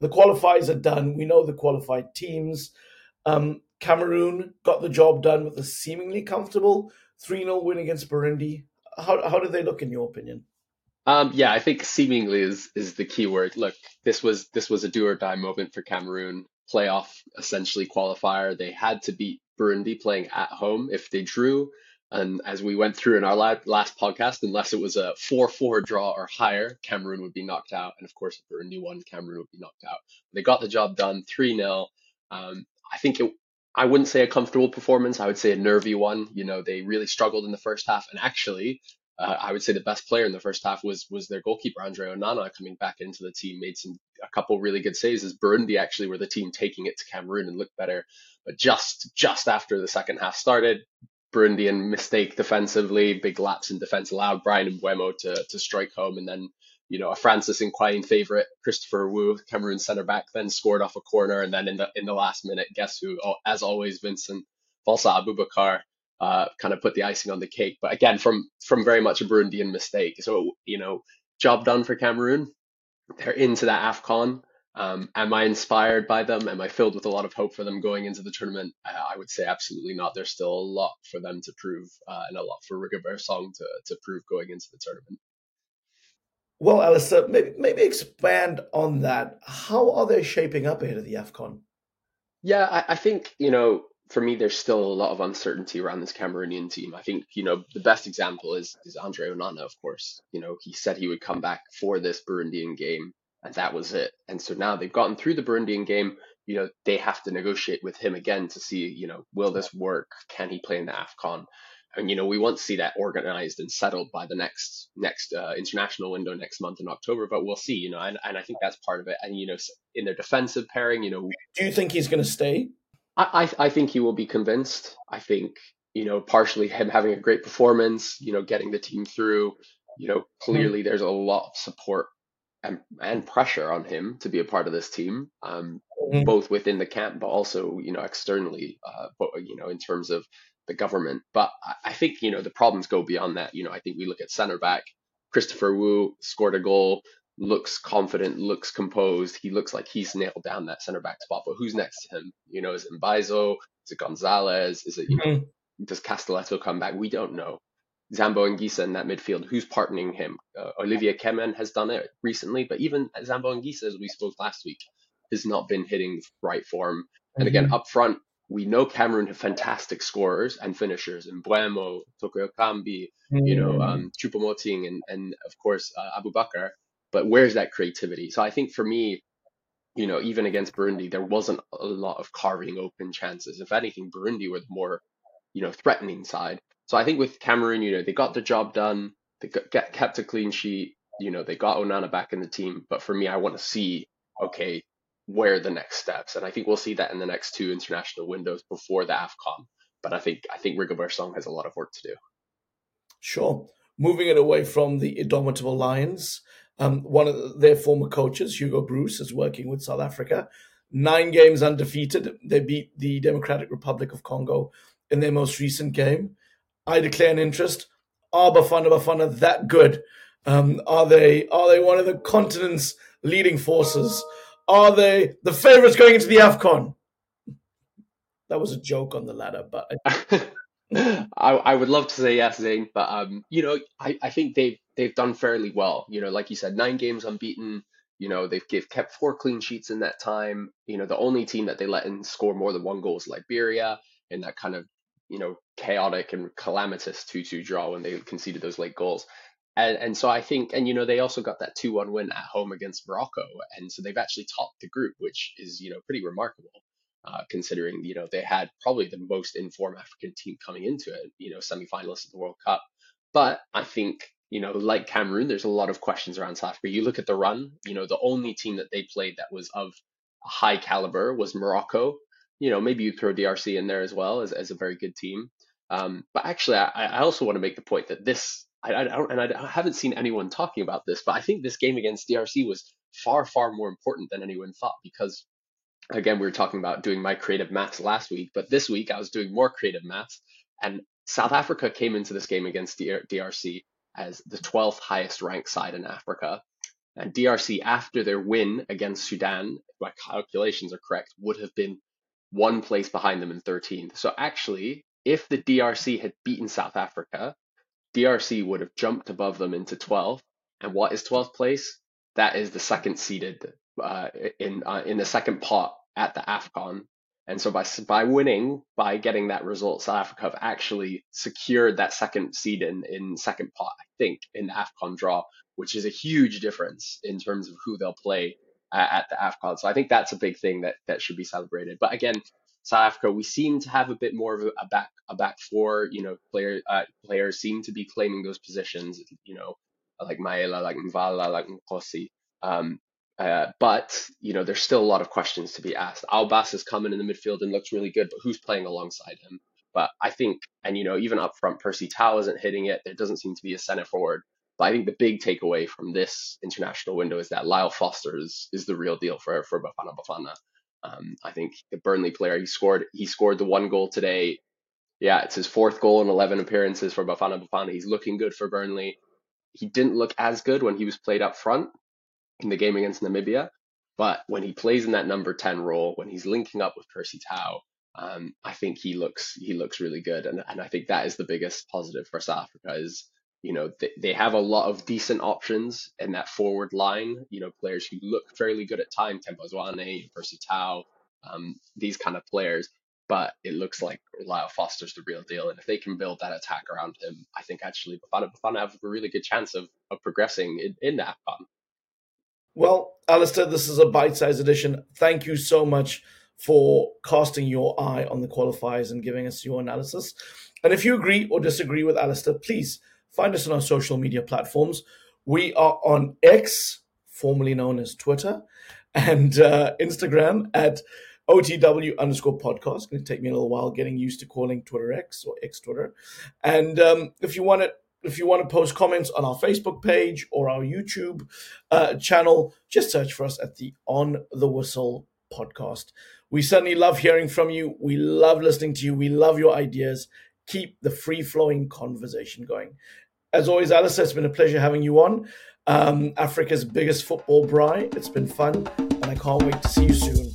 the qualifiers are done. We know the qualified teams. Um, Cameroon got the job done with a seemingly comfortable 3 0 win against Burundi. How, how do they look, in your opinion? Um, yeah, I think seemingly is is the key word. Look, this was this was a do or die moment for Cameroon. Playoff essentially qualifier. They had to beat Burundi playing at home. If they drew, and as we went through in our last podcast, unless it was a 4 4 draw or higher, Cameroon would be knocked out. And of course, if it were a new one, Cameroon would be knocked out. They got the job done 3 0. Um, I think it, I wouldn't say a comfortable performance. I would say a nervy one. You know, they really struggled in the first half. And actually, uh, I would say the best player in the first half was was their goalkeeper Andre Onana coming back into the team, made some a couple really good saves. As Burundi actually were the team taking it to Cameroon and looked better, but just just after the second half started, Burundian mistake defensively, big lapse in defense allowed Bryan Mbeumo to to strike home, and then you know a Francis Nkwine favorite, Christopher Wooh, Cameroon center back, then scored off a corner, and then in the in the last minute, guess who? Oh, as always, Vincent Falsa Aboubakar uh, kind of put the icing on the cake. But again, from from very much a Burundian mistake. So you know, job done for Cameroon. They're into that Afcon. Um, am I inspired by them? Am I filled with a lot of hope for them going into the tournament? I, I would say absolutely not. There's still a lot for them to prove uh, and a lot for Rigobert Song to, to prove going into the tournament. Well, Alasdair, maybe, maybe expand on that. How are they shaping up ahead of the AFCON? Yeah, I, I think, you know, for me, there's still a lot of uncertainty around this Cameroonian team. I think, you know, the best example is, is Andre Onana, of course. You know, he said he would come back for this Burundian game and that was it. And so now they've gotten through the Burundian game. You know, they have to negotiate with him again to see, you know, will this work? Can he play in the AFCON? And you know, we won't see that organized and settled by the next next uh, international window next month in October, but we'll see. You know, and, and I think that's part of it. And you know, in their defensive pairing, you know, do you think he's going to stay? I, I I think he will be convinced. I think you know, partially him having a great performance, you know, getting the team through. You know, clearly there's a lot of support and, and pressure on him to be a part of this team, um, mm-hmm. both within the camp, but also you know externally, uh, but you know in terms of the government. But I, I think you know the problems go beyond that. You know, I think we look at center back. Christopher Wooh scored a goal, looks confident, looks composed. He looks like he's nailed down that center back spot. But who's next to him? You know, is it Mbaizo? Is it Gonzalez? Is it you mm-hmm. know? Does Castelletto come back? We don't know. Zambo and Anguissa in that midfield, who's partnering him? Uh, Olivier Kemen has done it recently, but even Zambo and Anguissa, as we spoke last week, has not been hitting right form. And mm-hmm. again, up front, we know Cameroon have fantastic scorers and finishers, and Mbeumo, Toko Ekambi, mm-hmm. you know, mm. um, Choupo-Moting, and, and of course, uh, Aboubakar. But where's that creativity? So I think for me, you know, even against Burundi, there wasn't a lot of carving open chances. If anything, Burundi were the more, you know, threatening side. So I think with Cameroon, you know, they got the job done. They got, kept a clean sheet. You know, they got Onana back in the team. But for me, I want to see, okay, where the next steps? And I think we'll see that in the next two international windows before the AFCON. But I think I think Rigobert Song has a lot of work to do. Sure. Moving it away from the indomitable Lions, um, one of their former coaches, Hugo Broos, is working with South Africa. Nine games undefeated. They beat the Democratic Republic of Congo in their most recent game. I declare an interest. Are Bafana Bafana that good? Um, are they are they one of the continent's leading forces? Are they the favourites going into the AFCON? That was a joke on the ladder, but I, I would love to say yes, Zayn, but um, you know, I, I think they've they've done fairly well. You know, like you said, nine games unbeaten. You know, they've, they've kept four clean sheets in that time. You know, the only team that they let in score more than one goal is Liberia in that kind of you know, chaotic and calamitous 2 2 draw when they conceded those late goals. And, and so I think, and you know, they also got that 2 1 win at home against Morocco. And so they've actually topped the group, which is, you know, pretty remarkable. Uh, considering you know they had probably the most informed African team coming into it, you know, semifinalists of the World Cup. But I think you know, like Cameroon, there's a lot of questions around South Africa. You look at the run, you know, the only team that they played that was of high caliber was Morocco, you know, maybe you throw DRC in there as well as, as a very good team. Um, but actually, I, I also want to make the point that this, I, I don't, and I haven't seen anyone talking about this, but I think this game against DRC was far, far more important than anyone thought because, again, we were talking about doing my creative maths last week, but this week I was doing more creative maths, and South Africa came into this game against DRC as the 12th highest ranked side in Africa And DRC, after their win against Sudan, if my calculations are correct, would have been one place behind them in 13th. So actually, if the DRC had beaten South Africa, DRC would have jumped above them into 12th. And what is 12th place? That is the second seeded uh, in uh, in the second pot at the AFCON. And so by by winning, by getting that result, South Africa have actually secured that second seed in, in second pot, I think, in the AFCON draw, which is a huge difference in terms of who they'll play uh, at the AFCON. So I think that's a big thing that that should be celebrated. But again, South Africa, we seem to have a bit more of a, back a back four. You know, player uh, players seem to be claiming those positions. You know, like Maela, like Mvala, like Nkosi. Um, uh, but you know, there's still a lot of questions to be asked. Albas has come in in the midfield and looks really good, but who's playing alongside him? But I think, and you know, even up front, Percy Tau isn't hitting it. There doesn't seem to be a centre forward. But I think the big takeaway from this international window is that Lyle Foster is, is the real deal for for Bafana Bafana. Um, I think the Burnley player he scored he scored the one goal today. Yeah, it's his fourth goal in 11 appearances for Bafana Bafana. He's looking good for Burnley. He didn't look as good when he was played up front, in the game against Namibia. But when he plays in that number 10 role, when he's linking up with Percy Tau, um, I think he looks he looks really good. And, and I think that is the biggest positive for South Africa is, you know, they, they have a lot of decent options in that forward line, you know, players who look fairly good at time, Themba Zwane, Percy Tau, um, these kind of players. But it looks like Lyle Foster's the real deal. And if they can build that attack around him, I think actually Bafana Bafana have a really good chance of, of progressing in, in the AFCON. Well, Alasdair, this is a bite sized edition. Thank you so much for casting your eye on the qualifiers and giving us your analysis. And if you agree or disagree with Alasdair, please find us on our social media platforms. We are on X, formerly known as Twitter, and uh, Instagram at OTW underscore podcast. It's going to take me a little while getting used to calling Twitter X or X Twitter. And um, if you want to if you want to post comments on our Facebook page or our YouTube uh, channel, just search for us at the On the Whistle podcast. We certainly love hearing from you. We love listening to you. We love your ideas. Keep the free flowing conversation going. As always, Alice, it's been a pleasure having you on. Um, Africa's biggest football bri. It's been fun, and I can't wait to see you soon.